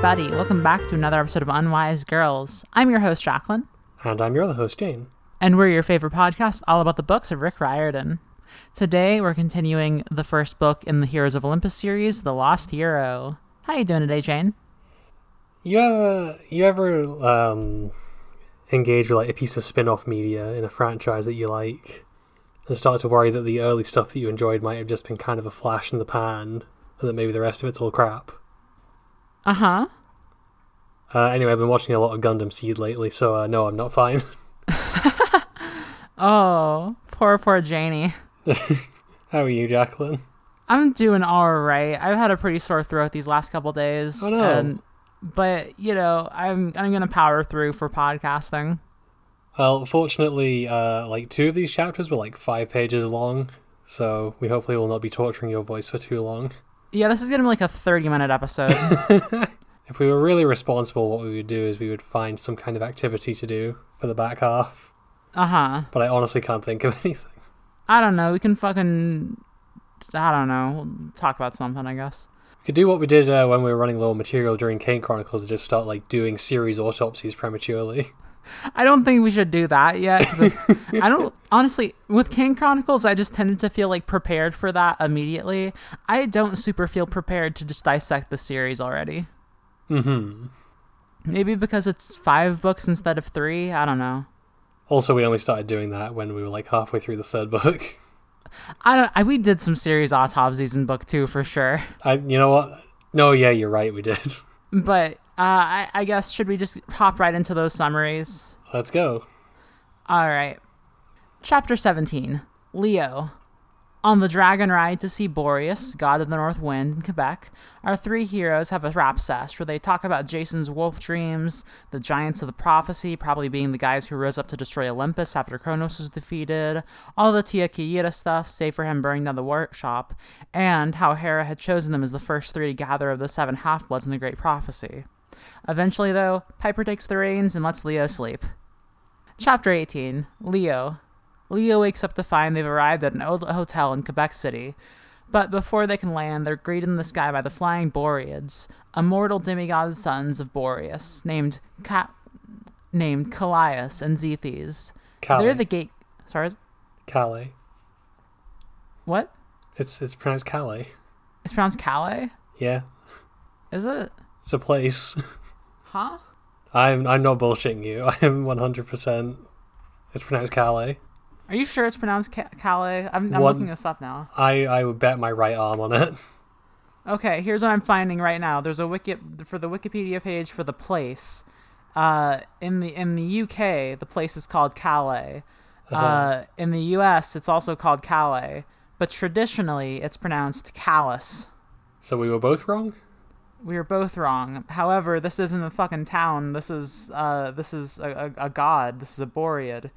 Everybody. Welcome back to another episode of Unwise Girls. I'm your host, Jacqueline, And I'm your other host, Jane. and we're your favorite podcast all about the books of Rick Riordan. Today, we're continuing the first book in the Heroes of Olympus series, The Lost Hero. How you doing today, Jane? You ever you ever um, engage with like a piece of spin-off media in a franchise that you like, and start to worry that the early stuff that you enjoyed might have just been kind of a flash in the pan, and that maybe the rest of it's all crap. Uh huh. Uh, anyway, I've been watching a lot of Gundam Seed lately, so uh, no, I'm not fine. Oh, poor, poor Janie. How are you, Jacqueline? I'm doing all right. I've had a pretty sore throat these last couple days. Oh, no. And, but you know, I'm I'm gonna power through for podcasting. Well, fortunately, uh, like two of these chapters were like five pages long, so we hopefully will not be torturing your voice for too long. Yeah, this is gonna be like a 30 minute episode. If we were really responsible, what we would do is we would find some kind of activity to do for the back half. uh huh. But I honestly can't think of anything. I don't know. We can fucking. I don't know. We'll talk about something, I guess. We could do what we did uh, when we were running low on material during Kane Chronicles and just start like doing series autopsies prematurely. I don't think we should do that yet. I don't honestly with Kane Chronicles. I just tended to feel like prepared for that immediately. I don't super feel prepared to just dissect the series already. hmm Maybe because it's five books instead of three. I don't know. Also, we only started doing that when we were like halfway through the third book. I don't. I, we did some series autopsies in book two for sure. I, you know what? No, yeah, you're right. We did. But uh, I, I guess should we just hop right into those summaries? Let's go. All right. Chapter 17 Leo. On the dragon ride to see Boreas, god of the north wind, in Quebec, our three heroes have a rap sesh where they talk about Jason's wolf dreams, the giants of the prophecy, probably being the guys who rose up to destroy Olympus after Kronos was defeated, all the Tia Kieta stuff, save for him burning down the workshop, and how Hera had chosen them as the first three to gather of the seven half bloods in the Great Prophecy. Eventually, though, Piper takes the reins and lets Leo sleep. Chapter 18 Leo. Leo wakes up to find they've arrived at an old hotel in Quebec City. But before they can land, they're greeted in the sky by the flying Boreads, immortal demigod sons of Boreas, named Ca- named Callias and. Calais. They're the gate. Sorry, Calais. what? It's it's pronounced Calais. It's pronounced Calais. Yeah, Is it? It's a place. Huh? I'm I'm not bullshitting you. I am 100. percent It's pronounced Calais. Are you sure it's pronounced Ca- Calais? I'm, I'm One- looking this up now. I I would bet my right arm on it. Okay, here's what I'm finding right now. There's a wiki for the Wikipedia page for the place. Uh, in the in the UK, the place is called Calais. uh Uh-huh. in the US, it's also called Calais, but traditionally, it's pronounced Callus. So we were both wrong. We are both wrong. However, this isn't a fucking town. This is uh, this is a, a, a god. This is a Boread.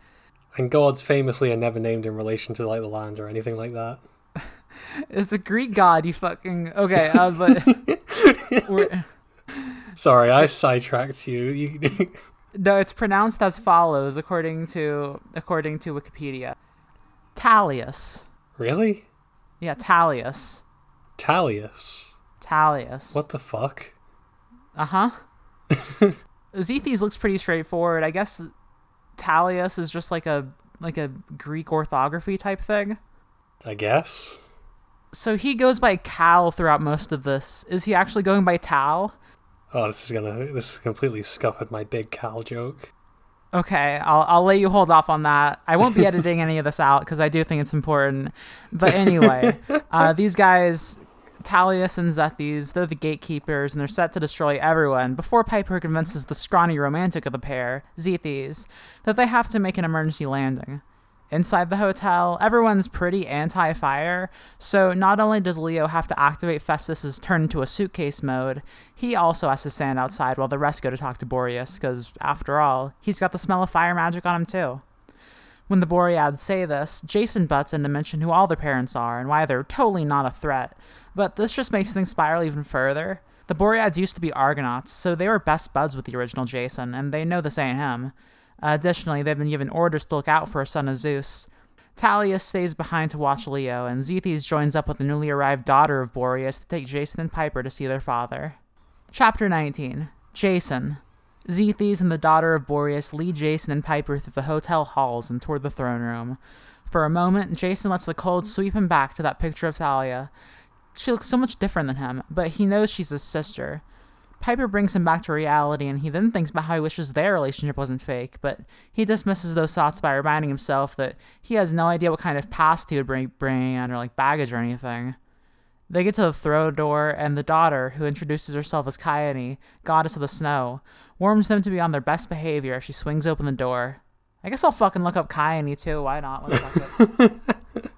And gods famously are never named in relation to like the land or anything like that. It's a Greek god. You fucking okay. Uh, but Sorry, I sidetracked you. you No, it's pronounced as follows according to according to Wikipedia. Talius. really? Yeah, Talius. Talius. Talius. What the fuck? Uh-huh. Zethes looks pretty straightforward. I guess Talius is just like a like a Greek orthography type thing. I guess. So he goes by Cal throughout most of this. Is he actually going by Tal? Oh, this is gonna this is completely scuppered my big Cal joke. Okay, I'll I'll let you hold off on that. I won't be editing any of this out because I do think it's important. But anyway, uh, these guys, Talius and Zethes, they're the gatekeepers, and they're set to destroy everyone before Piper convinces the scrawny romantic of the pair, Zethes, that they have to make an emergency landing. Inside the hotel, everyone's pretty anti fire, so not only does Leo have to activate Festus's turn into a suitcase mode, he also has to stand outside while the rest go to talk to Boreas, because after all, he's got the smell of fire magic on him too. When the Boreads say this, Jason butts in to mention who all their parents are and why they're totally not a threat, but this just makes things spiral even further. The Boreads used to be Argonauts, so they were best buds with the original Jason, and they know this ain't him. additionally, they've been given orders to look out for a son of Zeus. Talius stays behind to watch Leo, and Zethes joins up with the newly arrived daughter of Boreas to take Jason and Piper to see their father. Chapter 19 Jason. Zethes and the daughter of Boreas lead Jason and Piper through the hotel halls and toward the throne room. For a moment, Jason lets the cold sweep him back to that picture of Thalia. She looks so much different than him, but he knows she's his sister. Piper brings him back to reality, and he then thinks about how he wishes their relationship wasn't fake, but he dismisses those thoughts by reminding himself that he has no idea what kind of past he would bring, bring in, or like baggage or anything. They get to the throne door, and the daughter, who introduces herself as Khione, goddess of the snow, warns them to be on their best behavior as she swings open the door. I guess I'll fucking look up Khione too. Why not? What the fuck it-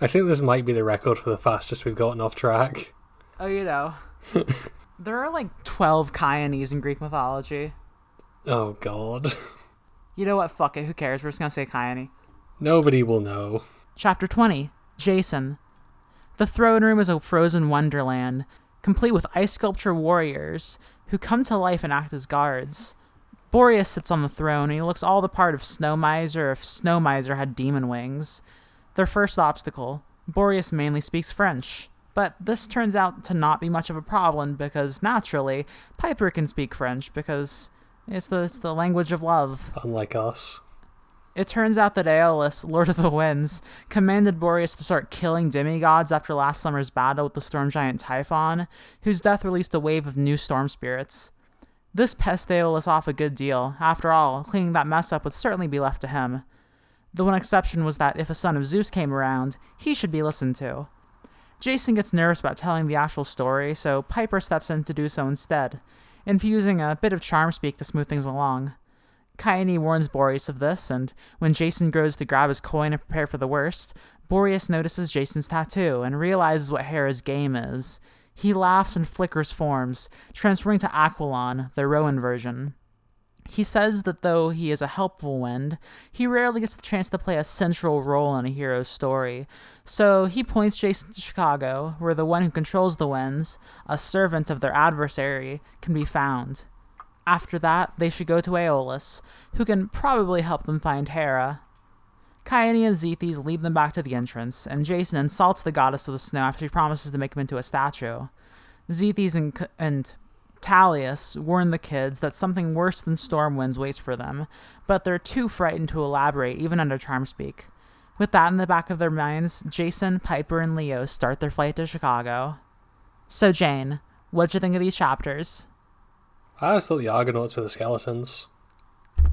I think this might be the record for the fastest we've gotten off track. oh, you know. there are like 12 Khiones in Greek mythology. Oh god. You know what? Fuck it. Who cares? We're just gonna say Khione. Nobody will know. Chapter 20 Jason. The throne room is a frozen wonderland, complete with ice sculpture warriors who come to life and act as guards. Boreas sits on the throne and he looks all the part of Snow Miser if Snow Miser had demon wings. Their first obstacle Boreas mainly speaks French. But this turns out to not be much of a problem because naturally, Piper can speak French because it's the, it's the language of love. Unlike us. It turns out that Aeolus, Lord of the Winds, commanded Boreas to start killing demigods after last summer's battle with the storm giant Typhon, whose death released a wave of new storm spirits. This pissed Aeolus off a good deal. After all, cleaning that mess up would certainly be left to him. The one exception was that if a son of Zeus came around, he should be listened to. Jason gets nervous about telling the actual story, so Piper steps in to do so instead, infusing a bit of charm speak to smooth things along. Khione warns Boreas of this, and when Jason goes to grab his coin and prepare for the worst, Boreas notices Jason's tattoo and realizes what Hera's game is. He laughs and flickers forms, transferring to Aquilon, the Roman version. He says that though he is a helpful wind, he rarely gets the chance to play a central role in a hero's story. So he points Jason to Chicago, where the one who controls the winds, a servant of their adversary, can be found. After that, they should go to Aeolus, who can probably help them find Hera. Khione and Zethes lead them back to the entrance, and Jason insults the goddess of the snow after she promises to make him into a statue. Zethes and, and Talius warned the kids that something worse than storm winds waits for them, but they're too frightened to elaborate even under charm speak. With that in the back of their minds, Jason, Piper, and Leo start their flight to Chicago. So, Jane, what'd you think of these chapters? I always thought the Argonauts were the skeletons.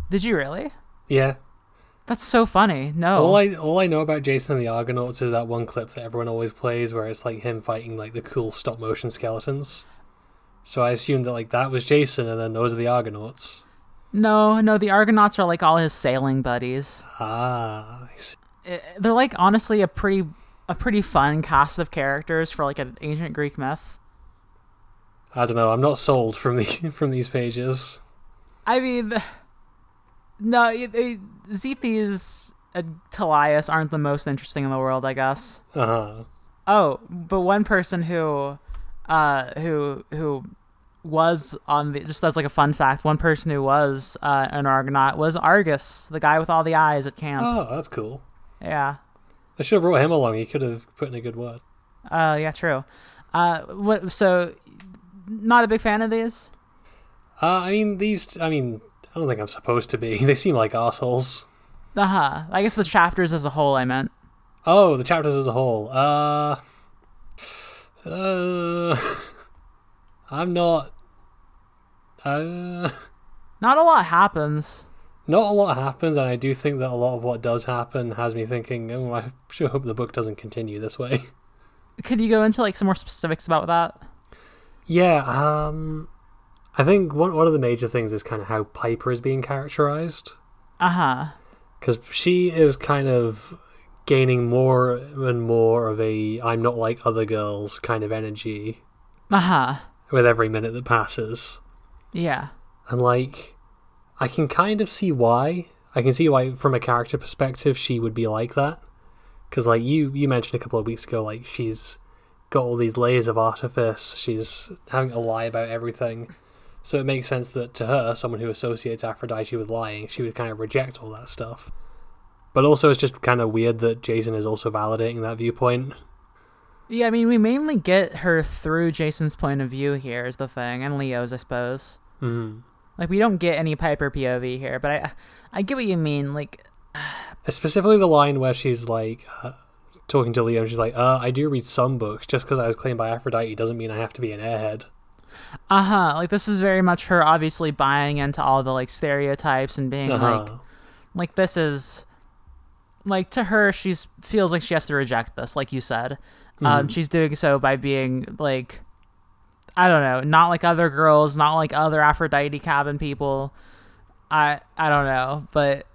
Did you really? Yeah. That's so funny. No. All I all I know about Jason and the Argonauts is that one clip that everyone always plays where it's like him fighting like the cool stop motion skeletons. So I assumed that like that was Jason and then those are the Argonauts. no, no, the Argonauts are like all his sailing buddies. Ah, I see. I- They're like honestly a pretty a pretty fun cast of characters for like an ancient Greek myth. I don't know. I'm not sold from the from these pages. I mean, no, it, and Talius aren't the most interesting in the world, I guess. Uh huh. Oh, but one person who, uh, who who was on the just as like a fun fact, one person who was uh, an Argonaut was Argus, the guy with all the eyes at camp. Oh, that's cool. Yeah. I should have brought him along. He could have put in a good word. Uh, yeah, true. Uh, what? So, not a big fan of these. Uh, I mean, these. I mean, I don't think I'm supposed to be. They seem like assholes. Uh huh. I guess the chapters as a whole, I meant. Oh, the chapters as a whole. Uh, uh, I'm not. Uh, Not a lot happens. not a lot happens, and I do think that a lot of what does happen has me thinking. Oh, I sure hope the book doesn't continue this way. Could you go into like some more specifics about that? Yeah. Um, I think one one of the major things is kind of how Piper is being characterized. Uh huh. because she is kind of gaining more and more of a I'm not like other girls kind of energy Uh huh. with every minute that passes. Yeah. And like I can kind of see why. I can see why from a character perspective she would be like that. Cuz like you you mentioned a couple of weeks ago like she's got all these layers of artifice. She's having to lie about everything. So it makes sense that to her, someone who associates Aphrodite with lying, she would kind of reject all that stuff. But also, it's just kind of weird that Jason is also validating that viewpoint. Yeah, I mean, we mainly get her through Jason's point of view here is the thing, and Leo's, I suppose. Mm. Like, we don't get any Piper POV here, but I, I get what you mean. Like, Specifically, the line where she's like uh, talking to Leo, and she's like, "Uh, I do read some books. Just because I was claimed by Aphrodite doesn't mean I have to be an airhead." uh huh. Like, this is very much her obviously buying into all the like stereotypes and being like, Uh-huh. like this is, like to her, she's feels like she has to reject this, like you said. Um, Mhm. she's doing so by being like, I don't know, not like other girls, not like other Aphrodite cabin people. I I don't know, but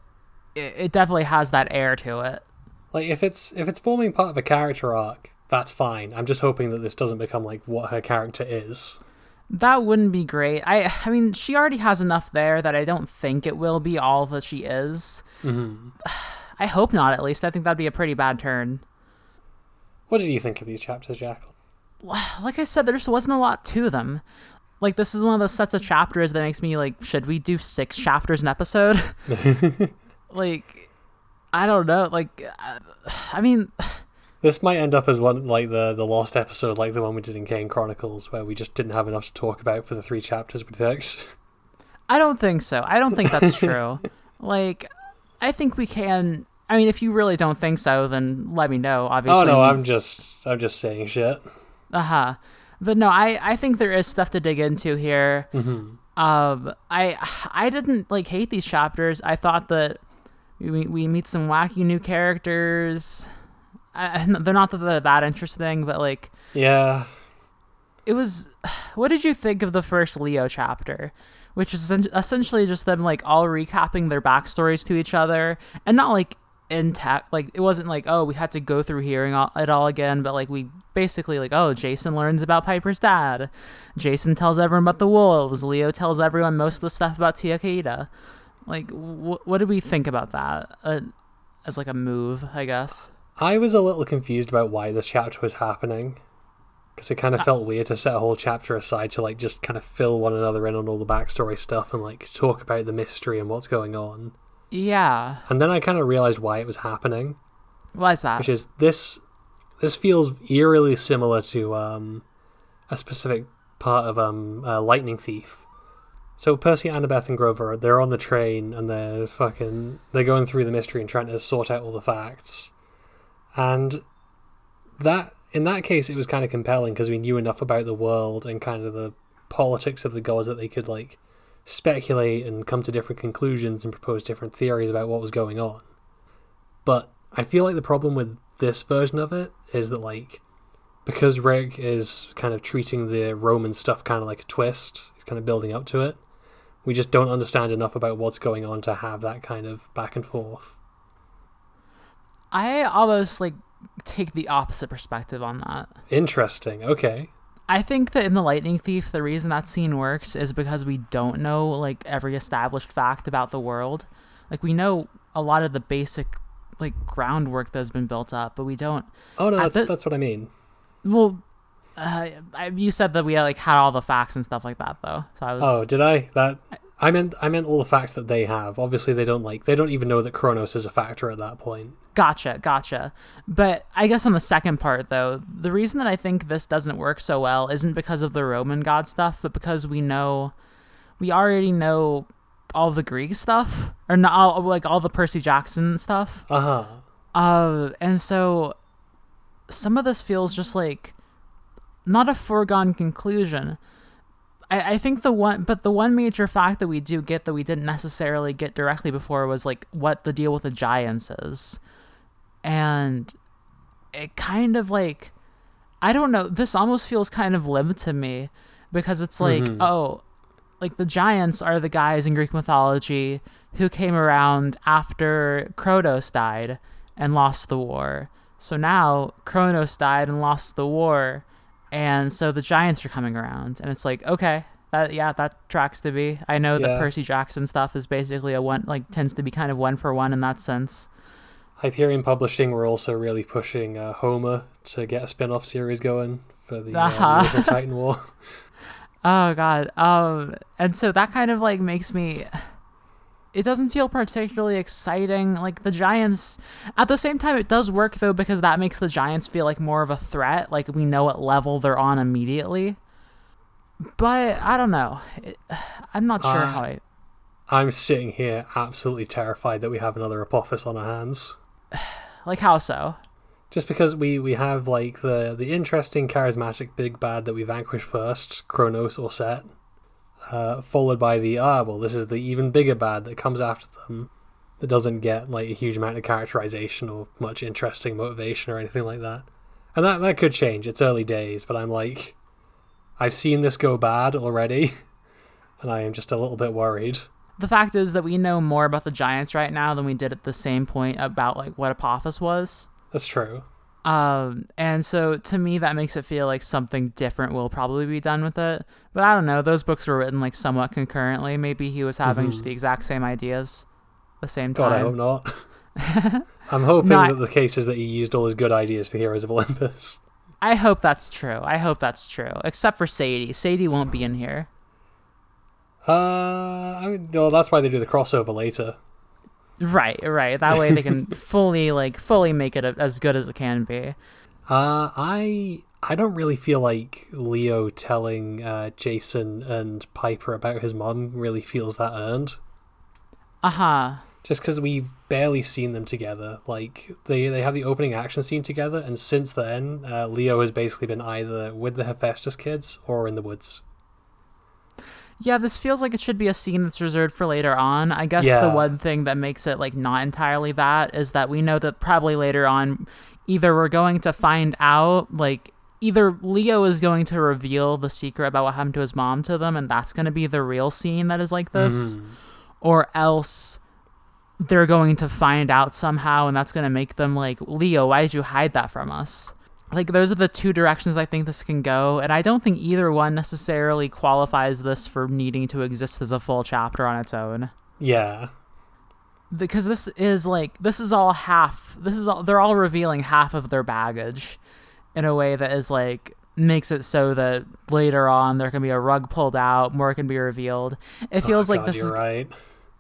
it, it definitely has that air to it. Like if it's if it's forming part of a character arc, that's fine. I'm just hoping that this doesn't become like what her character is. That wouldn't be great. I I mean, she already has enough there that I don't think it will be all that she is. hmm I hope not. At least I think that'd be a pretty bad turn. What did you think of these chapters, Jacqueline? Like I said, there just wasn't a lot to them. Like this is one of those sets of chapters that makes me like, should we do six chapters an episode? like, I don't know. Like, uh, I mean, This might end up as one like the the lost episode, like the one we did in Kane Chronicles, where we just didn't have enough to talk about for the three chapters we picked. I don't think so. I don't think that's true. like, I think we can. I mean, if you really don't think so, then let me know. Obviously. oh no, I'm just I'm just saying shit. Uh huh. But no, I I think there is stuff to dig into here. hmm Um, I I didn't like hate these chapters. I thought that we we meet some wacky new characters. I, they're not that they're that interesting, but like Yeah, it was. What did you think of the first Leo chapter? Which is essentially just them like all recapping their backstories to each other, and not like intact. Like it wasn't like oh we had to go through hearing all, it all again, but like we basically like oh Jason learns about Piper's dad, Jason tells everyone about the wolves, Leo tells everyone most of the stuff about Tia Kaida. Like wh- what did we think about that uh, as like a move? I guess. I was a little confused about why this chapter was happening. Because it kind of felt weird to set a whole chapter aside to like just kind of fill one another in on all the backstory stuff and like talk about the mystery and what's going on. Yeah. And then I kind of realized why it was happening, Why is that? which is this. This feels eerily similar to um, a specific part of um, uh, Lightning Thief. So Percy, Annabeth, and Grover, they're on the train and they're fucking they're going through the mystery and trying to sort out all the facts. And that in that case it was kind of compelling because we knew enough about the world and kind of the politics of the gods that they could like speculate and come to different conclusions and propose different theories about what was going on. But I feel like the problem with this version of it is that like because Rick is kind of treating the Roman stuff kind of like a twist, he's kind of building up to it. We just don't understand enough about what's going on to have that kind of back and forth. I almost like take the opposite perspective on that. Interesting. Okay. I think that in the Lightning Thief, the reason that scene works is because we don't know like every established fact about the world. Like we know a lot of the basic like groundwork that has been built up, but we don't. Oh no, that's the- that's what I mean. Well, uh, I, you said that we like had all the facts and stuff like that, though. So I was. Oh, did I? That I meant I meant all the facts that they have. Obviously, they don't like they don't even know that Kronos is a factor at that point. Gotcha, gotcha. But I guess on the second part, though, the reason that I think this doesn't work so well isn't because of the Roman god stuff, but because we know, we already know all the Greek stuff, or not all, like all the Percy Jackson stuff. Uh huh. Uh, and so some of this feels just like not a foregone conclusion. I, I think the one, but the one major fact that we do get that we didn't necessarily get directly before was like what the deal with the giants is. And it kind of like, I don't know, this almost feels kind of limb to me because it's like, Mhm. oh, like the giants are the guys in Greek mythology who came around after Kronos died and lost the war. So now Kronos died and lost the war, and so the giants are coming around, and it's like okay, that yeah, that tracks to be. I know Yeah. that Percy Jackson stuff is basically a one like tends to be kind of one for one in that sense. Hyperion Publishing were also really pushing uh, Homer to get a spin-off series going for the, uh, the Uh-huh. original Titan War. Oh god. Um and so that kind of like makes me it doesn't feel particularly exciting. Like the Giants, at the same time, it does work though because that makes the Giants feel like more of a threat. Like we know what level they're on immediately. But I don't know. It, I'm not sure Uh, how I. I'm sitting here absolutely terrified that we have another Apophis on our hands. Like how so? Just because we, we have like the the interesting, charismatic big bad that we vanquish first, Kronos or Set, uh, followed by the ah well this is the even bigger bad that comes after them, that doesn't get like a huge amount of characterization or much interesting motivation or anything like that, and that that could change. It's early days, but I'm like, I've seen this go bad already, and I am just a little bit worried. The fact is that we know more about the Giants right now than we did at the same point about like what Apophis was. That's true. Um, and so to me, that makes it feel like something different will probably be done with it. But I don't know. Those books were written like somewhat concurrently. Maybe he was having just Mhm. the exact same ideas, the same time. God, I hope not. I'm hoping No, I- that the case is that he used all his good ideas for Heroes of Olympus. I hope that's true. I hope that's true. Except for Sadie. Sadie won't be in here. Uh, I mean, well, that's why they do the crossover later. Right, right. That way they can fully like fully make it a, as good as it can be. Uh, I I don't really feel like Leo telling uh, Jason and Piper about his mom really feels that earned. Uh huh. Just because we've barely seen them together. Like they they have the opening action scene together, and since then, uh, Leo has basically been either with the Hephaestus kids or in the woods. Yeah, this feels like it should be a scene that's reserved for later on. I guess the one thing that makes it like not entirely that is that we know that probably later on either we're going to find out like either Leo is going to reveal the secret about what happened to his mom to them and that's going to be the real scene that is like this Mhm. or else they're going to find out somehow and that's going to make them like Leo, why did you hide that from us? Like those are the two directions I think this can go and I don't think either one necessarily qualifies this for needing to exist as a full chapter on its own. Yeah. Because this is like this is all half this is all they're all revealing half of their baggage in a way that is like makes it so that later on there can be a rug pulled out, more can be revealed. It feels Oh, like God, this you're is right.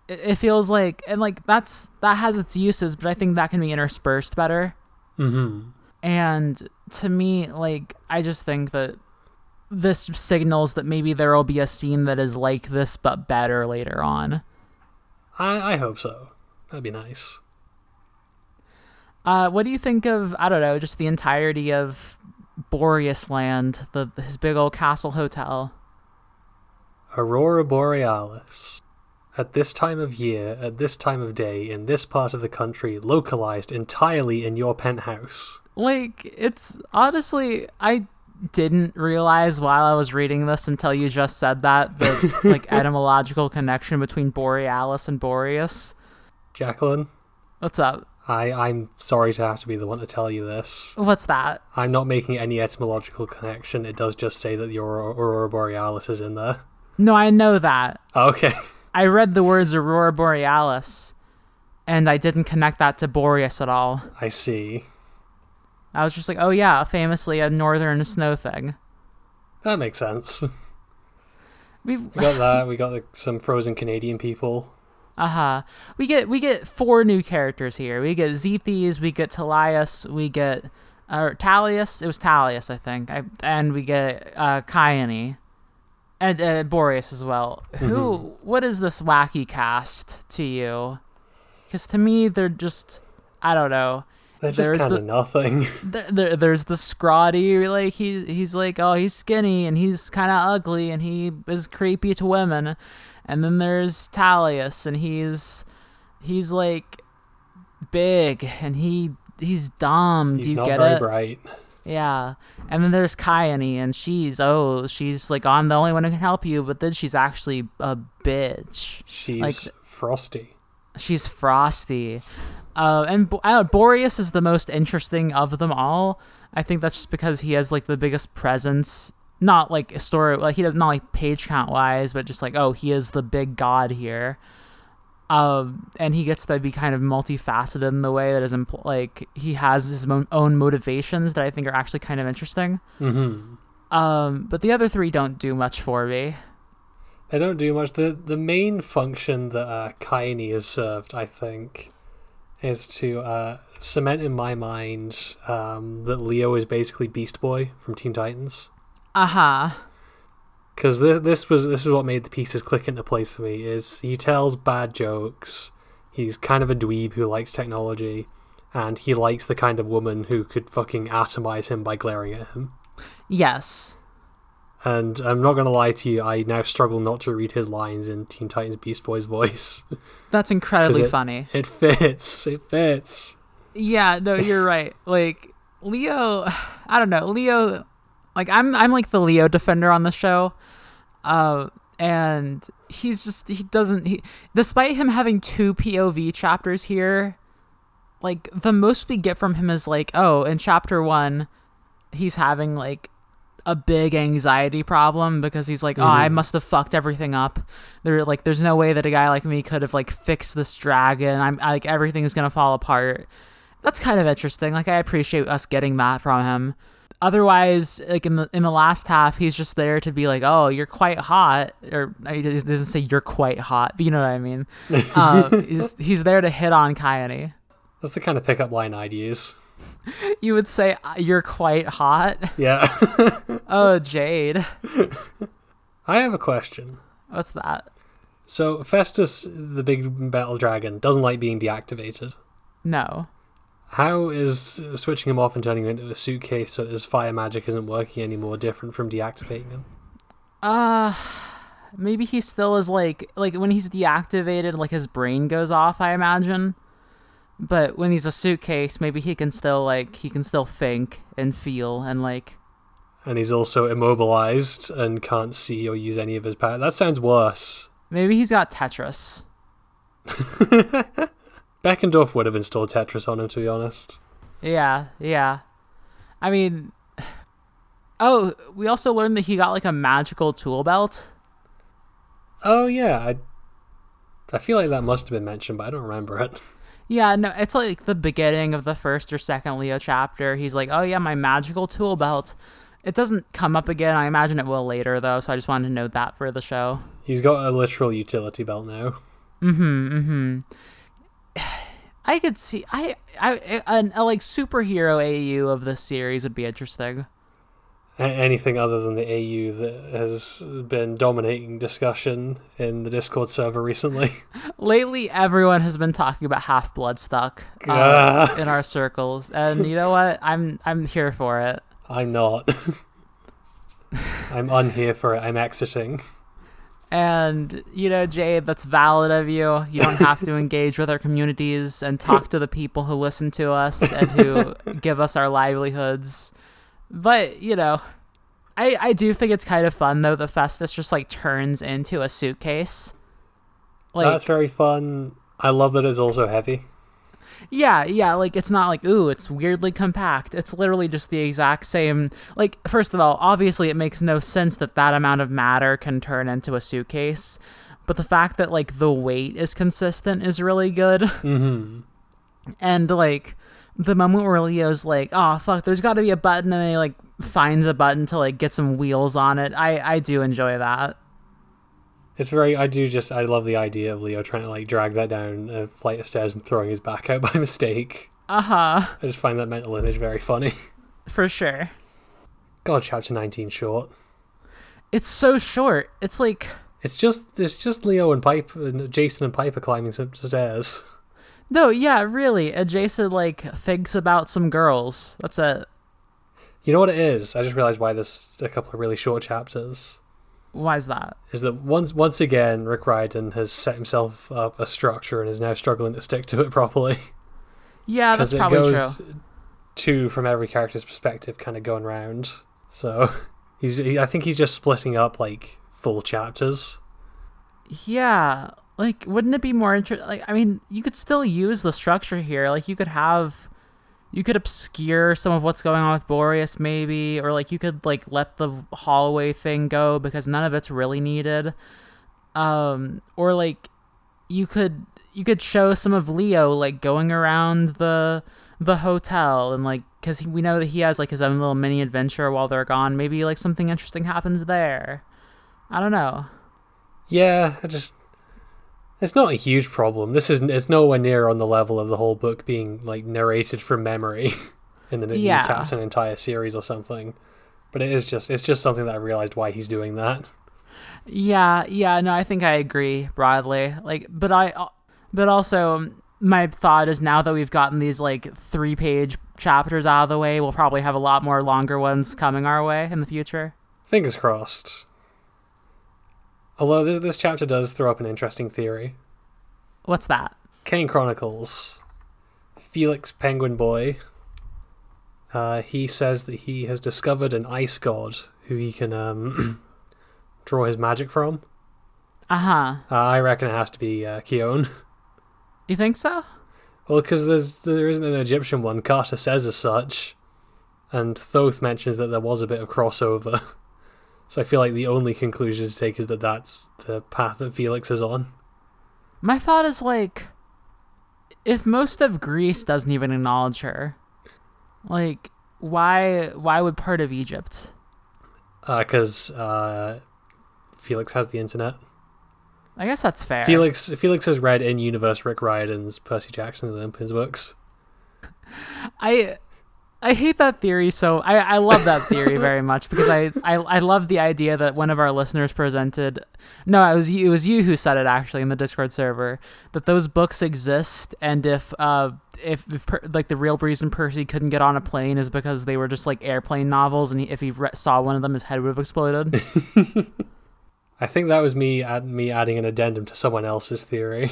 it it feels like and like that's that has its uses but i think that can be interspersed better Mm-hmm. and to me like i just think that this signals that maybe there will be a scene that is like this but better later on I I hope so. That'd be nice. uh what do you think of i don't know just the entirety of boreas land the his big old castle hotel Aurora Borealis. At this time of year, at this time of day, in this part of the country, localized entirely in your penthouse. Like it's honestly i didn't realize while i was reading this until you just said that the like etymological connection between borealis and boreas Jacqueline, what's up I, I'm sorry to have to be the one to tell you this. what's that I'm not making any etymological connection. It does just say that the Aurora, Aurora Borealis is in there. no i know that Okay. i read the words aurora borealis and i didn't connect that to boreas at all I see. I was just like oh yeah famously a northern snow thing That makes sense. we We got that. We got like, some frozen Canadian people. Uh-huh. We get we get four new characters here. We get Zethes, we get Talius, we get uh Talius, it was Talius, I think. I, and we get uh. And uh, Boreas as well. Who what is this wacky cast to you? Cuz to me they're just I don't know. There's kind of the- nothing. There, there, there's the scrawny like he he's like oh he's skinny and he's kind of ugly and he is creepy to women and then there's Talius and he's he's like big and he he's dumb He's do you not get very it bright. yeah and then there's Khione and she's oh she's like I'm the only one who can help you but then she's actually a bitch She's Like- frosty. She's frosty. Uh, and uh, Boreas is the most interesting of them all. I think that's just because he has like the biggest presence. Not like a story, like he does not like page count wise, but just like oh, he is the big god here. Um, and he gets to be kind of multifaceted in the way that is impl- like he has his mo- own motivations that I think are actually kind of interesting. Mm-hmm. Um, but the other three don't do much for me. They don't do much. The the main function that uh, Khione has served, I think, is to uh, cement in my mind um, that Leo is basically Beast Boy from Teen Titans. Uh huh. Because th- this was this is what made the pieces click into place for me. Is he tells bad jokes. He's kind of a dweeb who likes technology, and he likes the kind of woman who could fucking atomize him by glaring at him. Yes. And I'm not gonna lie to you, I now struggle not to read his lines in Teen Titans Beast Boy's voice. That's incredibly it- funny. it fits. It fits. Yeah, no, you're right. Like Leo, I don't know. Leo, like I'm, I'm like the Leo defender on the show, uh, and he's just he doesn't he, despite him having two POV chapters here, like the most we get from him is like, oh, in chapter one, he's having like a big anxiety problem because he's like, oh, I Mhm. must have fucked everything up. There, like, there's no way that a guy like me could have like fixed this dragon. I'm like everything's gonna fall apart. That's kind of interesting. Like, I appreciate us getting that from him. Otherwise, like in the in the last half, he's just there to be like, "Oh, you're quite hot," or he doesn't say you're quite hot, but you know what I mean. Uh, he's he's there to hit on Khione. That's the kind of pickup line I'd use. You would say "Uh, you're quite hot. Yeah. Oh, Jade, I have a question. what's that? So Festus, the big battle dragon, doesn't like being deactivated. No. How is uh, switching him off and turning him into a suitcase so that his fire magic isn't working anymore different from deactivating him? Uh maybe he still is like like when he's deactivated like his brain goes off, I imagine. But when he's a suitcase, maybe he can still like he can still think and feel and like And he's also immobilized and can't see or use any of his power. That sounds worse. maybe he's got Tetris. Beckendorf would have installed Tetris on him, to be honest. Yeah, yeah. I mean Oh, we also learned that he got like a magical tool belt. Oh yeah, I, I feel like that must have been mentioned, but I don't remember it. Yeah, no, it's like the beginning of the first or second Leo chapter. He's like, "Oh yeah, my magical tool belt." It doesn't come up again. I imagine it will later though, so I just wanted to note that for the show. He's got a literal utility belt now. Mm-hmm. Mm-hmm. I could see I I an, a like superhero AU of this series would be interesting. Anything other than the AU that has been dominating discussion in the Discord server recently. Lately, everyone has been talking about Half Blood Stuck uh, Ah. in our circles, and you know what? I'm I'm here for it. I'm not. I'm unhere for it. I'm exiting. And you know, Jade, that's valid of you. You don't have to engage with our communities and talk to the people who listen to us and who give us our livelihoods. But you know, I I do think it's kind of fun though the Festus just like turns into a suitcase. Like That's very fun. I love that it's also heavy. Yeah, yeah, like it's not like ooh, it's weirdly compact. It's literally just the exact same. Like first of all, obviously it makes no sense that that amount of matter can turn into a suitcase, but the fact that like the weight is consistent is really good. hmm And like the moment where Leo's like, "Oh fuck, there's got to be a button," and he like finds a button to like get some wheels on it. I I do enjoy that. It's very. I do just. I love the idea of Leo trying to like drag that down a flight of stairs and throwing his back out by mistake. Uh huh. I just find that mental image very funny. For sure. God, chapter nineteen short. It's so short. It's like It's just. It's just Leo and Pipe and Jason and Piper climbing some stairs. No, yeah, really. Adjacent like thinks about some girls. That's it. You know what it is? I just realized why there's a couple of really short chapters. Why is that? Is that once once again Rick Riordan has set himself up a structure and is now struggling to stick to it properly Yeah, that's it probably goes true. two from every character's perspective, kind of going round. So he's he, I think he's just splitting up like full chapters. Yeah, like wouldn't it be more interesting? Like, I mean, you could still use the structure here. Like, you could have, you could obscure some of what's going on with Boreas, maybe, or like you could like let the hallway thing go because none of it's really needed. Um, or like you could you could show some of Leo like going around the the hotel and like because we know that he has like his own little mini adventure while they're gone. Maybe like something interesting happens there. I don't know. Yeah, I just it's not a huge problem. This isn't. It's nowhere near on the level of the whole book being like narrated from memory in the Yeah. new caps an entire series or something. But it is just. It's just something that I realized why he's doing that. Yeah, yeah, no, I think I agree broadly. Like, but I, uh, but also um, my thought is now that we've gotten these like three page chapters out of the way, we'll probably have a lot more longer ones coming our way in the future. Fingers crossed. Although this, this chapter does throw up an interesting theory. What's that? Kane Chronicles. Felix Penguin Boy. Uh, he says that he has discovered an ice god who he can um, draw his magic from. Uh huh. Uh, I reckon it has to be uh, Khione. You think so? well, because there's there isn't an Egyptian one. Carter says as such, and Thoth mentions that there was a bit of crossover. so I feel like the only conclusion to take is that that's the path that Felix is on. My thought is like, if most of Greece doesn't even acknowledge her, like, why why would part of Egypt? Because uh, Felix has the internet. I guess that's fair. Felix Felix has read in universe Rick Riordan's Percy Jackson and the Olympians books. I I hate that theory so I, I love that theory very much because I, I I love the idea that one of our listeners presented no it was you it was you who said it actually in the Discord server that those books exist and if uh if, if per, like the real reason Percy couldn't get on a plane is because they were just like airplane novels and he, if he re- saw one of them his head would have exploded I think that was me add, me adding an addendum to someone else's theory.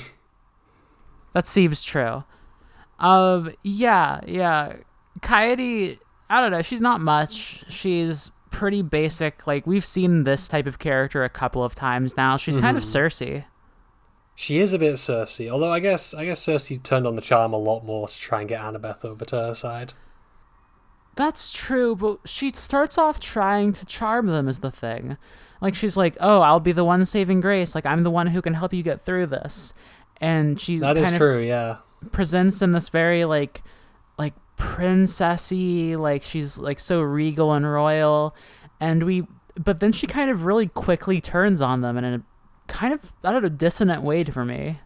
That seems true. Um, yeah, yeah. Coyote, I don't know. She's not much. She's pretty basic. Like we've seen this type of character a couple of times now. She's kind of Mhm. Circe. She is a bit Circe, although I guess I guess Circe turned on the charm a lot more to try and get Annabeth over to her side. That's true, but she starts off trying to charm them. Is the thing. Like she's like, "Oh, I'll be the one saving grace. Like I'm the one who can help you get through this." And she That is true, yeah. presents in this very like like princessy like she's like so regal and royal. And we but then she kind of really quickly turns on them in a kind of i don't know dissonant way for me.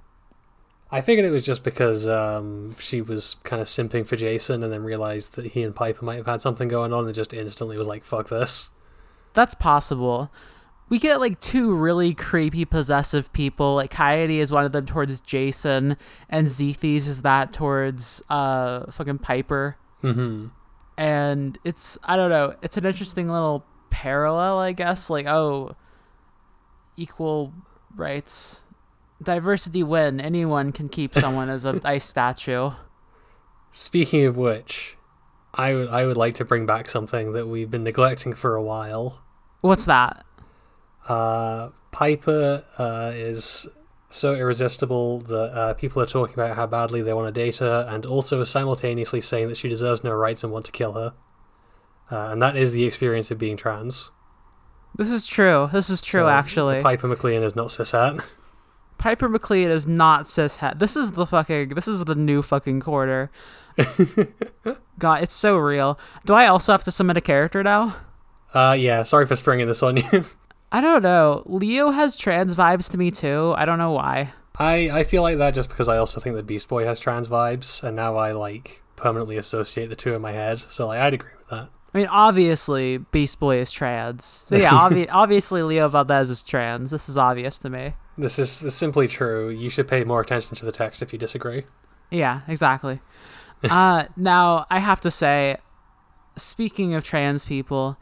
I figured it was just because um, she was kind of simping for Jason and then realized that he and Piper might have had something going on and just instantly was like, fuck this. that's possible we get like two really creepy possessive people like coyote is one of them towards jason and zethes is that towards uh fucking piper hmm and it's I don't know, it's an interesting little parallel, I guess. Like, oh, equal rights, diversity win. Anyone can keep someone as a ice statue. Speaking of which, I would I would like to bring back something that we've been neglecting for a while. What's that? Uh, Piper uh, is so irresistible that uh, people are talking about how badly they want to date her, and also simultaneously saying that she deserves no rights and want to kill her. Uh, and that is the experience of being trans. This is true. This is true, So, actually. Piper McLean is not cishet. Piper McLean is not cishet. This is the fucking. This is the new fucking quarter. God, it's so real. Do I also have to submit a character now? Uh, yeah, sorry for springing this on you. I don't know. Leo has trans vibes to me too. I don't know why. I, I feel like that just because I also think that Beast Boy has trans vibes, and now I like permanently associate the two in my head. So like, I'd agree with that. I mean, obviously, Beast Boy is trans. So yeah, obvi- obviously, Leo Valdez is trans. This is obvious to me. This is, this is simply true. You should pay more attention to the text if you disagree. Yeah, exactly. uh, now, I have to say, speaking of trans people,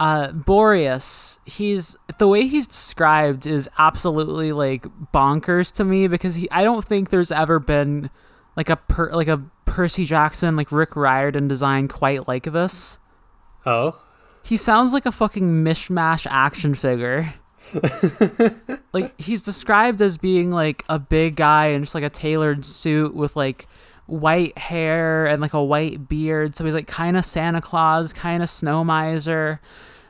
uh, Boreas, he's the way he's described is absolutely like bonkers to me because he. I don't think there's ever been like a per, like a Percy Jackson like Rick Riordan design quite like this. Oh, He sounds like a fucking mishmash action figure. like he's described as being like a big guy in just like a tailored suit with like white hair and like a white beard. So he's like kind of Santa Claus, kind of snow miser,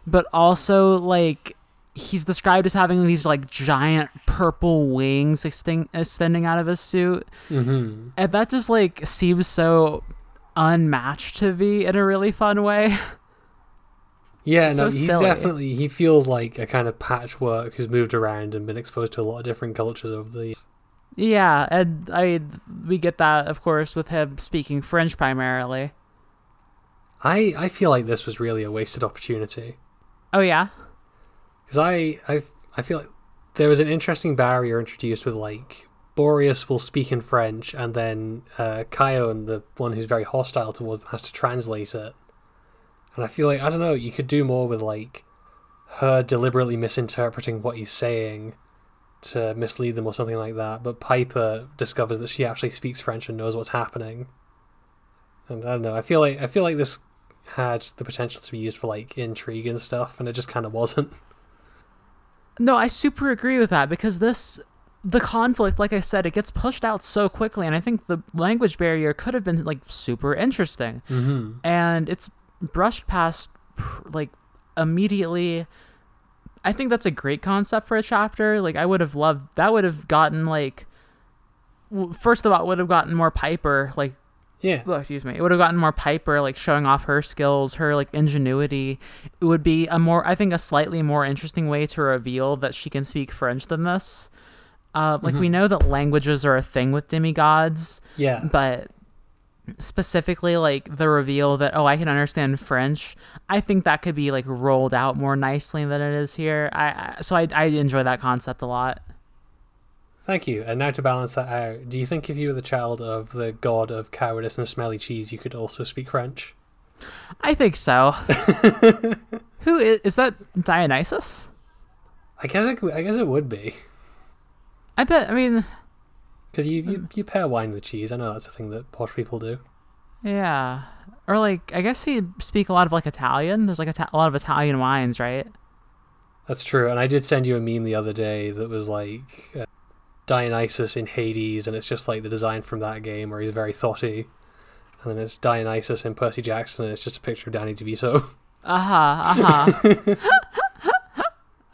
but also like he's described as having these like giant purple wings extend- extending out of his suit. mm-hmm. And that just like seems so unmatched to be in a really fun way. Yeah, It's no, so he's silly. definitely he feels like a kind of patchwork who's moved around and been exposed to a lot of different cultures over the years. Yeah, and I we get that of course with him speaking French primarily. I I feel like this was really a wasted opportunity Oh yeah. because I I I feel like there was an interesting barrier introduced with like Boreas will speak in French and then uh, Khione, the one who's very hostile towards them, has to translate it. And I feel like I don't know, you could do more with like her deliberately misinterpreting what he's saying to mislead them or something like that. But Piper discovers that she actually speaks French and knows what's happening. And I don't know, I feel like I feel like this had the potential to be used for like intrigue and stuff, and it just kind of wasn't. No, I super agree with that because this the conflict, like I said, it gets pushed out so quickly and I think the language barrier could have been like super interesting. Mm-hmm. And it's brushed past like immediately I think that's a great concept for a chapter. Like I would have loved that would have gotten like first of all, would have gotten more Piper like Yeah. excuse me, it would have gotten more Piper like showing off her skills, her like ingenuity. It would be a more, I think, a slightly more interesting way to reveal that she can speak French than this. Uh, like we know that languages are a thing with demigods, Yeah. but specifically like the reveal that oh I can understand French, I think that could be like rolled out more nicely than it is here. I, I so I I enjoy that concept a lot. Thank you. And now to balance that out, do you think if you were the child of the god of cowardice and smelly cheese, you could also speak French? I think so. Who is, is that Dionysus? I guess it, I guess it would be I bet. I mean, because you, you you pair wine with cheese. I know that's a thing that posh people do. yeah. Or like, I guess he'd speak a lot of like Italian. There's like a, a lot of Italian wines, right? That's true. And I did send you a meme the other day that was like uh, Dionysus in Hades, and it's just like the design from that game where he's very thoughty. And then it's Dionysus in Percy Jackson, and it's just a picture of Danny DeVito. Uh huh. Uh huh.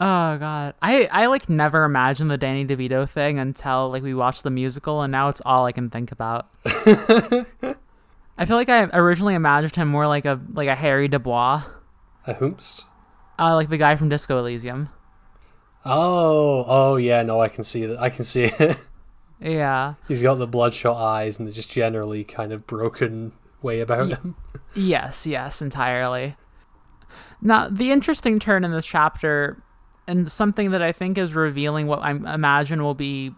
oh god, I I like never imagined the Danny DeVito thing until like we watched the musical, and now it's all I can think about. I feel like I originally imagined him more like a like a Harry Dubois, A hoomst. uh, like the guy from Disco Elysium. Oh, oh yeah, no, I can see that. I can see it. Yeah. He's got the bloodshot eyes and the just generally kind of broken way about Ye- him. Yes, yes, entirely. Now, the interesting turn in this chapter, and something that I think is revealing what I imagine will be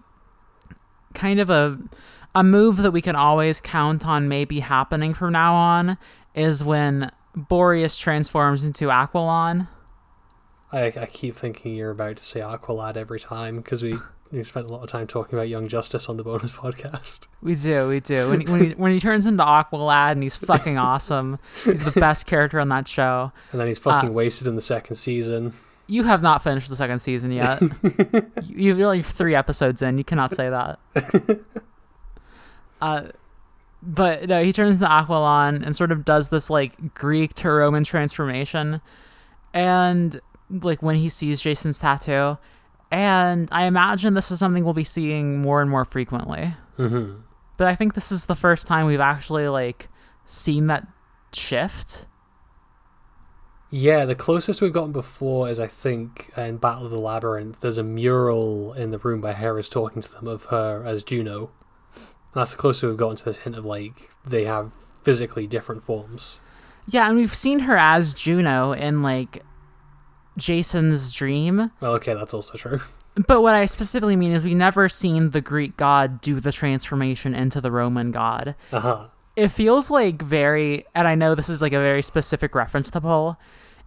kind of a a move that we can always count on maybe happening from now on, is when Boreas transforms into Aquilon. I, I keep thinking you're about to say Aqualad every time because we, we spent a lot of time talking about Young Justice on the bonus podcast. We do, we do. When, when, he, when he turns into Aqualad and he's fucking awesome, he's the best character on that show. And then he's Uh, fucking wasted in the second season. You have not finished the second season yet. you, you're like three episodes in. You cannot say that. uh, but no, he turns into Aquilon and sort of does this like Greek to Roman transformation, and like when he sees Jason's tattoo, and I imagine this is something we'll be seeing more and more frequently. hmm But I think this is the first time we've actually like seen that shift. Yeah, the closest we've gotten before is I think in Battle of the Labyrinth. There's a mural in the room where Hera's talking to them of her as Juno, and that's the closest we've gotten to this hint of like they have physically different forms. Yeah, and we've seen her as Juno in like Jason's dream. Well, okay, that's also true. But what I specifically mean is we've never seen the Greek god do the transformation into the Roman god. Uh huh. It feels like very, and I know this is like a very specific reference to pull.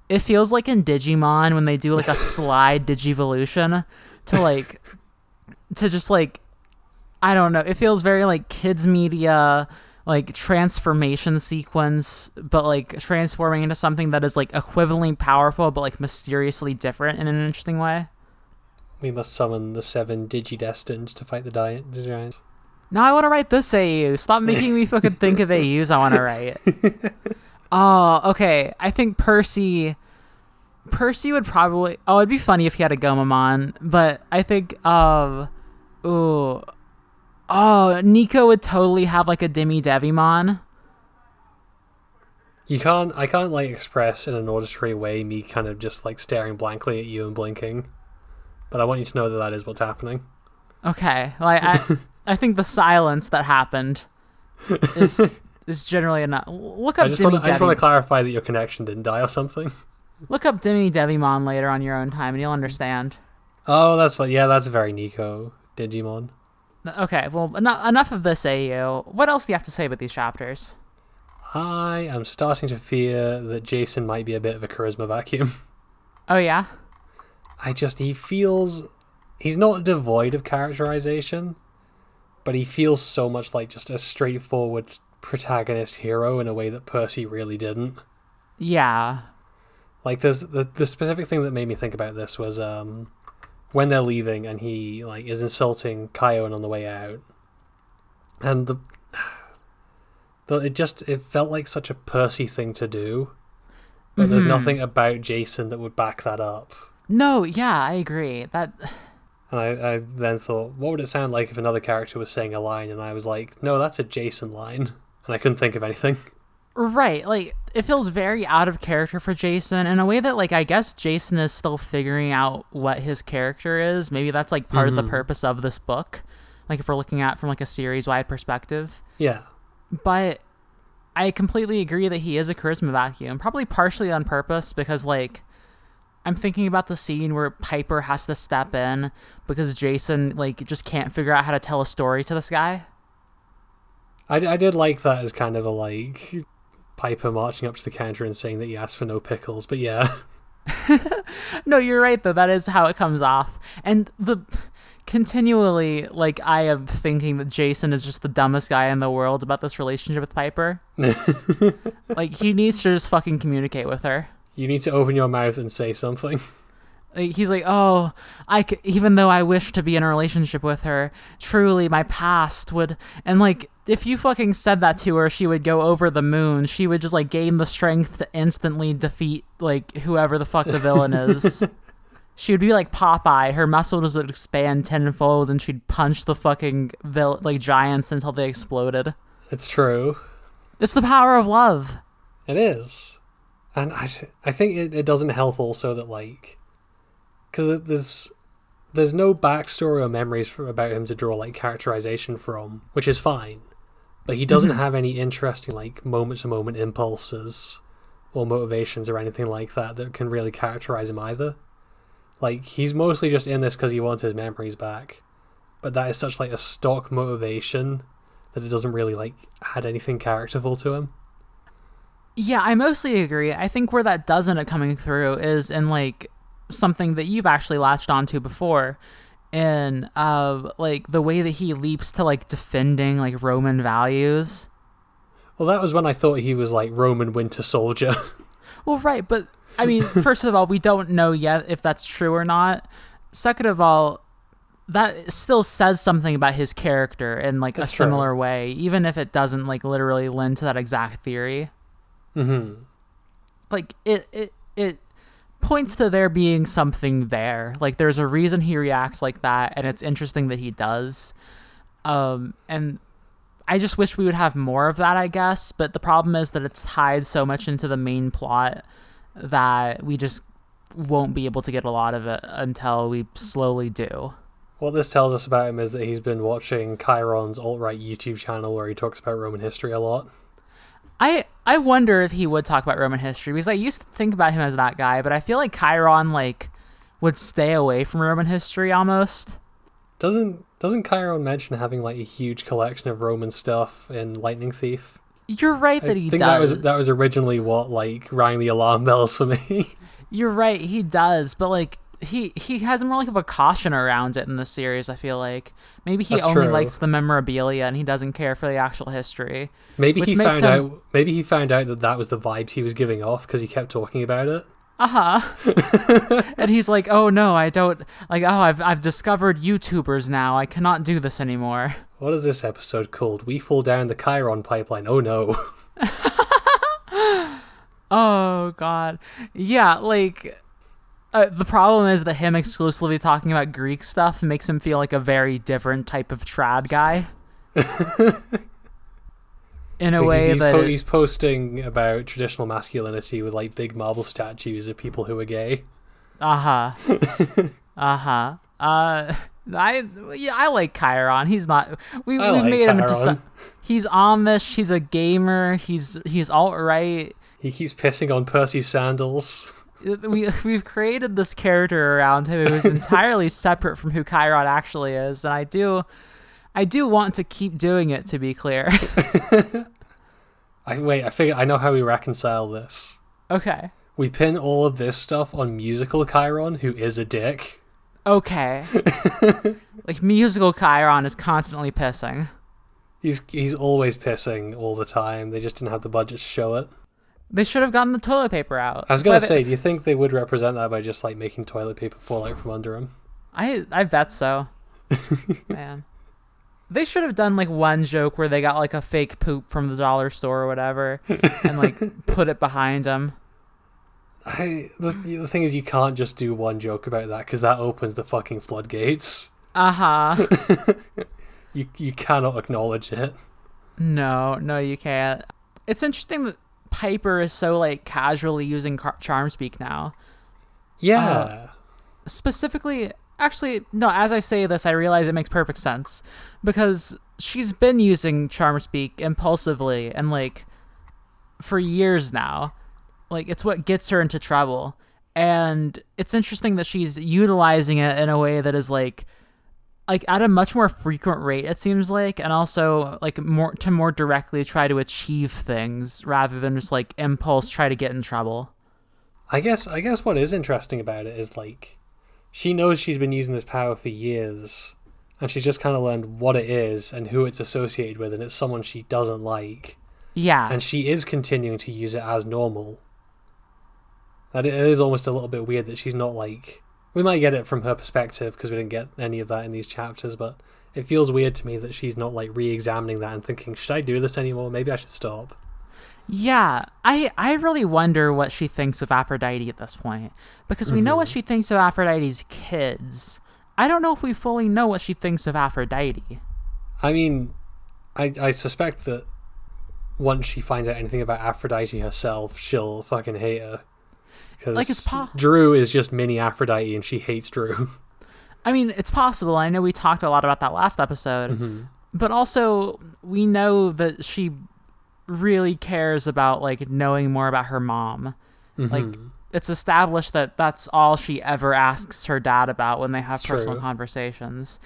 It feels like in Digimon when they do like a slide Digivolution to like, to just like, I don't know. It feels very like kids media, like transformation sequence, but like transforming into something that is like equivalently powerful, but like mysteriously different in an interesting way. We must summon the seven Digidestined to fight the, di- the giants. Now I want to write this AU. Stop making me fucking think of AUs I want to write. Oh, okay. I think Percy. Percy would probably. Oh, it'd be funny if he had a Gomamon, but I think. Um. Ooh. Oh, Nico would totally have like a Demi Devimon. You can't. I can't like express in an auditory way me kind of just like staring blankly at you and blinking. But I want you to know that that is what's happening. Okay. Well, I, I, I think the silence that happened is is generally enough. Look up I just Dimmy want. I just want to clarify that your connection didn't die or something. Look up Demi Devimon later on your own time, and you'll understand. Oh, that's what. Yeah, that's very Nico Digimon. Okay. Well, enough enough of this, AU. What else do you have to say about these chapters? I am starting to fear that Jason might be a bit of a charisma vacuum. Oh yeah. I just he feels he's not devoid of characterization, but he feels so much like just a straightforward protagonist hero in a way that Percy really didn't. Yeah. Like there's the the specific thing that made me think about this was um when they're leaving and he like is insulting Khione on the way out. And the the it just it felt like such a Percy thing to do. But there's Mhm. nothing about Jason that would back that up. No. Yeah, I agree. That. And I, I then thought, what would it sound like if another character was saying a line? And I was like, no, that's a Jason line. And I couldn't think of anything. Right, like it feels very out of character for Jason in a way that like I guess Jason is still figuring out what his character is. Maybe that's like part of the mm-hmm. purpose of this book. Like if we're looking at it from like a series wide perspective. Yeah. But I completely agree that he is a charisma vacuum, probably partially on purpose because like I'm thinking about the scene where Piper has to step in because Jason like just can't figure out how to tell a story to this guy. I, I did like that as kind of a like Piper marching up to the counter and saying that he asked for no pickles. But yeah. No, you're right though. That is how it comes off. And the continually like I am thinking that Jason is just the dumbest guy in the world about this relationship with Piper. like he needs to just fucking communicate with her. You need to open your mouth and say something. Like, he's like, "Oh, I c- even though I wish to be in a relationship with her, truly my past would and like if you fucking said that to her, she would go over the moon. She would just like gain the strength to instantly defeat like whoever the fuck the villain is. she would be like Popeye. Her muscles would expand tenfold, and she'd punch the fucking vil- like giants until they exploded. It's true. It's the power of love. It is. And I, I think it, it doesn't help also that, like, because there's there's no backstory or memories for, about him to draw, like, characterization from, which is fine. But he doesn't mm-hmm. have any interesting, like, moment to moment impulses or motivations or anything like that that can really characterize him either. Like, he's mostly just in this because he wants his memories back. But that is such, like, a stock motivation that it doesn't really, like, add anything characterful to him. Yeah, I mostly agree. I think where that does end up coming through is in like something that you've actually latched onto before, in uh like the way that he leaps to like defending like Roman values. Well, that was when I thought he was like Roman Winter Soldier. Well, right, but I mean, first of all, we don't know yet if that's true or not. Second of all, that still says something about his character in like That's a true. similar way, even if it doesn't like literally lend to that exact theory. hmm like it it it points to there being something there. Like there's a reason he reacts like that and it's interesting that he does. Um and i just wish we would have more of that i guess but the problem is that it's tied so much into the main plot that we just won't be able to get a lot of it until we slowly do. What this tells us about him is that he's been watching Chiron's alt right YouTube channel where he talks about Roman history a lot. I I wonder if he would talk about Roman history because I used to think about him as that guy, but I feel like Chiron like would stay away from Roman history almost. Doesn't doesn't Chiron mention having like a huge collection of Roman stuff in Lightning Thief? You're right that I he think does. that was that was originally what like rang the alarm bells for me. You're right, he does, but like he he has more like of a caution around it in the series. I feel like maybe he That's only true. likes the memorabilia and he doesn't care for the actual history. maybe he found him- out maybe he found out that that was the vibes he was giving off because he kept talking about it. Uh huh. and he's like, "Oh no, I don't like. Oh, I've I've discovered YouTubers now. I cannot do this anymore." What is this episode called? We fall down the Chiron pipeline. Oh no. Oh god. Yeah, like uh, the problem is that him exclusively talking about Greek stuff makes him feel like a very different type of trad guy. in a Like, way he's, that po- it- he's posting about traditional masculinity with like big marble statues of people who are gay. Uh-huh. uh-huh. Uh I yeah, I like Chiron. He's not we we've like made him into some, He's Amish, he's a gamer, he's he's alt right. He keeps pissing on Percy's sandals. We we've created this character around him who is entirely separate from who Chiron actually is, and I do I do want to keep doing it to be clear. I wait. I figure I know how we reconcile this. okay. We pin all of this stuff on musical Chiron, who is a dick. Okay. like musical Chiron is constantly pissing. He's he's always pissing all the time. They just didn't have the budget to show it. They should have gotten the toilet paper out. I was gonna they- say, do you think they would represent that by just like making toilet paper fall out from under him? I I bet so. Man. They should have done like one joke where they got like a fake poop from the dollar store or whatever and like put it behind them. I the, the thing is, you can't just do one joke about that because that opens the fucking floodgates. Uh-huh. You you cannot acknowledge it. no, no you can't. It's interesting that Piper is so like casually using car- charm speak now. Yeah, uh, specifically actually no as i say this i realize it makes perfect sense. Because she's been using charm speak impulsively and like for years now. Like it's what gets her into trouble. And it's interesting that she's utilizing it in a way that is like like at a much more frequent rate it seems like and also like more to more directly try to achieve things rather than just like impulse try to get in trouble I guess I guess what is interesting about it is like she knows she's been using this power for years, and she's just kind of learned what it is and who it's associated with, and it's someone she doesn't like, yeah and she is continuing to use it as normal. And it is almost a little bit weird that she's not like. We might get it from her perspective because we didn't get any of that in these chapters, but it feels weird to me that she's not like re-examining that and thinking, should I do this anymore? Maybe I should stop. Yeah, I I really wonder what she thinks of Aphrodite at this point because we know what mm-hmm. she thinks of Aphrodite's kids. I don't know if we fully know what she thinks of Aphrodite. I mean, I I suspect that once she finds out anything about Aphrodite herself, she'll fucking hate her. Because Like, it's po- Drew is just mini Aphrodite, and she hates Drew. I mean, it's possible. I know we talked a lot about that last episode, Mhm. but also we know that she really cares about like knowing more about her mom. Like Mhm. it's established that that's all she ever asks her dad about when they have It's personal true. conversations.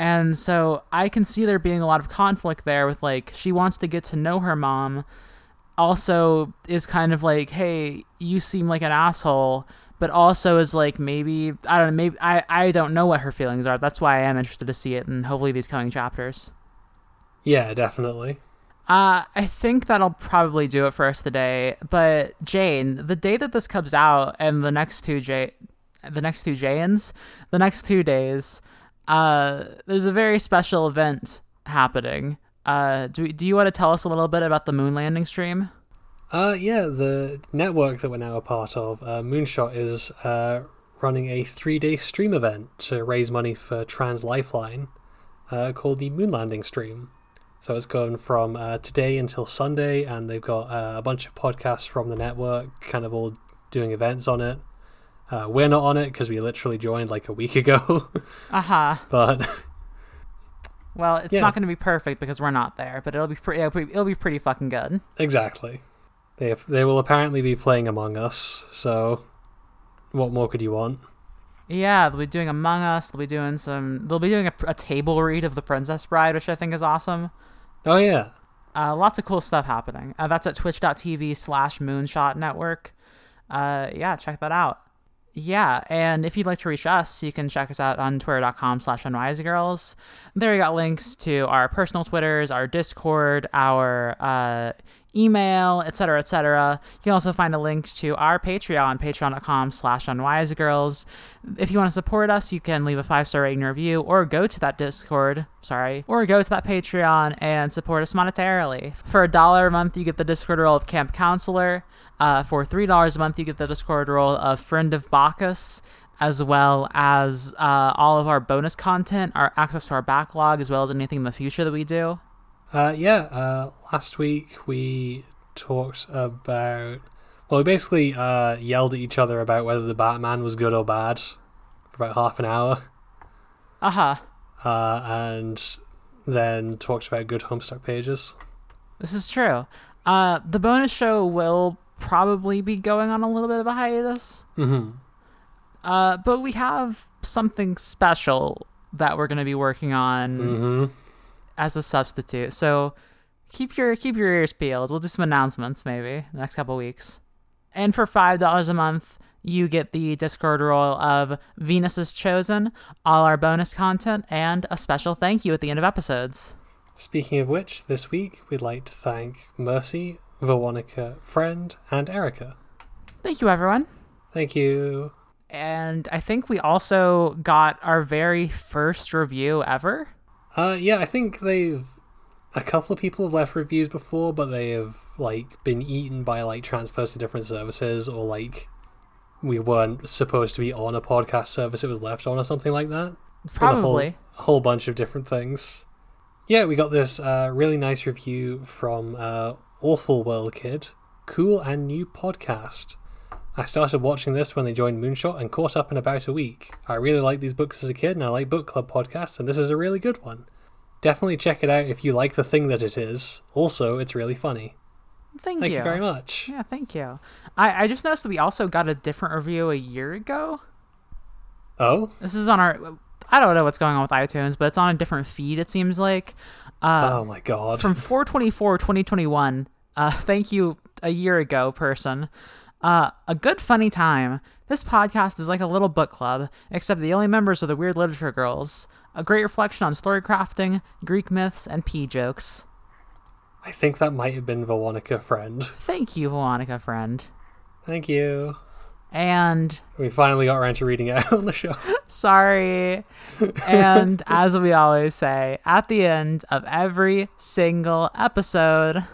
And so I can see there being a lot of conflict there with like she wants to get to know her mom also is kind of like hey you seem like an asshole but also is like maybe I don't know maybe I I don't know what her feelings are that's why I am interested to see it in hopefully these coming chapters. yeah, definitely. Uh, I think that'll probably do it for us today. But Jane, the day that this comes out, and the next two J, the next two Janes, the next two days, uh, there's a very special event happening. Uh, do do you want to tell us a little bit about the moon landing stream? Uh, yeah, the network that we're now a part of, uh, Moonshot, is uh, running a three-day stream event to raise money for Trans Lifeline, uh, called the Moon Landing Stream. So it's going from uh, today until Sunday, and they've got uh, a bunch of podcasts from the network, kind of all doing events on it. Uh, we're not on it because we literally joined like a week ago, Uh huh. but Well, it's Yeah. not going to be perfect because we're not there, but it'll be pretty. It'll be, it'll be pretty fucking good. exactly, they they will apparently be playing Among Us. So, what more could you want? Yeah, they'll be doing Among Us. They'll be doing some. They'll be doing a, a table read of The Princess Bride, which I think is awesome. Oh yeah, Uh, lots of cool stuff happening. Uh, that's at twitch.tv slash moonshot network. Uh, yeah, check that out. Yeah, and if you'd like to reach us, you can check us out on twitter.com slash unwisegirls. There you got links to our personal Twitters, our Discord, our uh, email, etc., etc. You can also find a link to our Patreon, patreon.com slash unwisegirls. If you want to support us, you can leave a five-star rating review or go to that Discord, sorry, or go to that Patreon and support us monetarily. For a dollar a month, you get the Discord role of Camp Counselor. Uh, for $3 a month, you get the Discord role of Friend of Bacchus, as well as uh, all of our bonus content, our access to our backlog, as well as anything in the future that we do. Uh, yeah, uh, last week we talked about. Well, we basically uh, yelled at each other about whether the Batman was good or bad for about half an hour, Uh huh. uh, and then talked about good Homestuck pages. This is true. Uh, the bonus show will probably be going on a little bit of a hiatus. Mm-hmm. Uh, but we have something special that we're going to be working on Mm-hmm. As a substitute. So keep your keep your ears peeled. We'll do some announcements maybe the next couple weeks. And for five dollars a month, you get the Discord role of Venus is Chosen, all our bonus content, and a special thank you at the end of episodes. Speaking of which, this week we'd like to thank Mercy, Veronica, Friend, and Erica. Thank you, everyone. Thank you. And I think we also got our very first review ever. Uh, yeah, I think they've. A couple of people have left reviews before, but they have like been eaten by like transfers to different services, or like we weren't supposed to be on a podcast service; it was left on, or something like that. Been a whole- Probably. a whole bunch of different things. Yeah, we got this uh, really nice review from uh, Awful World Kid. Cool and new podcast. I started watching this when they joined Moonshot and caught up in about a week. I really liked these books as a kid and I like book club podcasts, and this is a really good one. Definitely check it out if you like the thing that it is. Also, it's really funny. Thank, Thank you very much. Yeah, thank you. I, I just noticed that we also got a different review a year ago. Oh, This is on our. I don't know what's going on with iTunes, but it's on a different feed. It seems like. Uh, oh my god. from 424 2021 uh thank you a year ago person uh a good funny time this podcast is like a little book club except the only members are the weird literature girls a great reflection on story crafting greek myths and pee jokes I think that might have been Veronica Friend. thank you veronica friend Thank you. and We finally got around to reading it out on the show. sorry and as we always say at the end of every single episode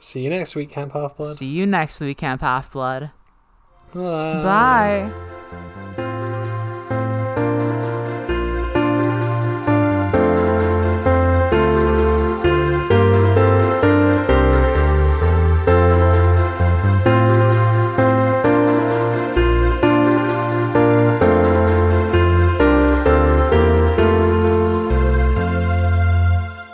See you next week, Camp Half Blood. see you next week camp half blood Bye. bye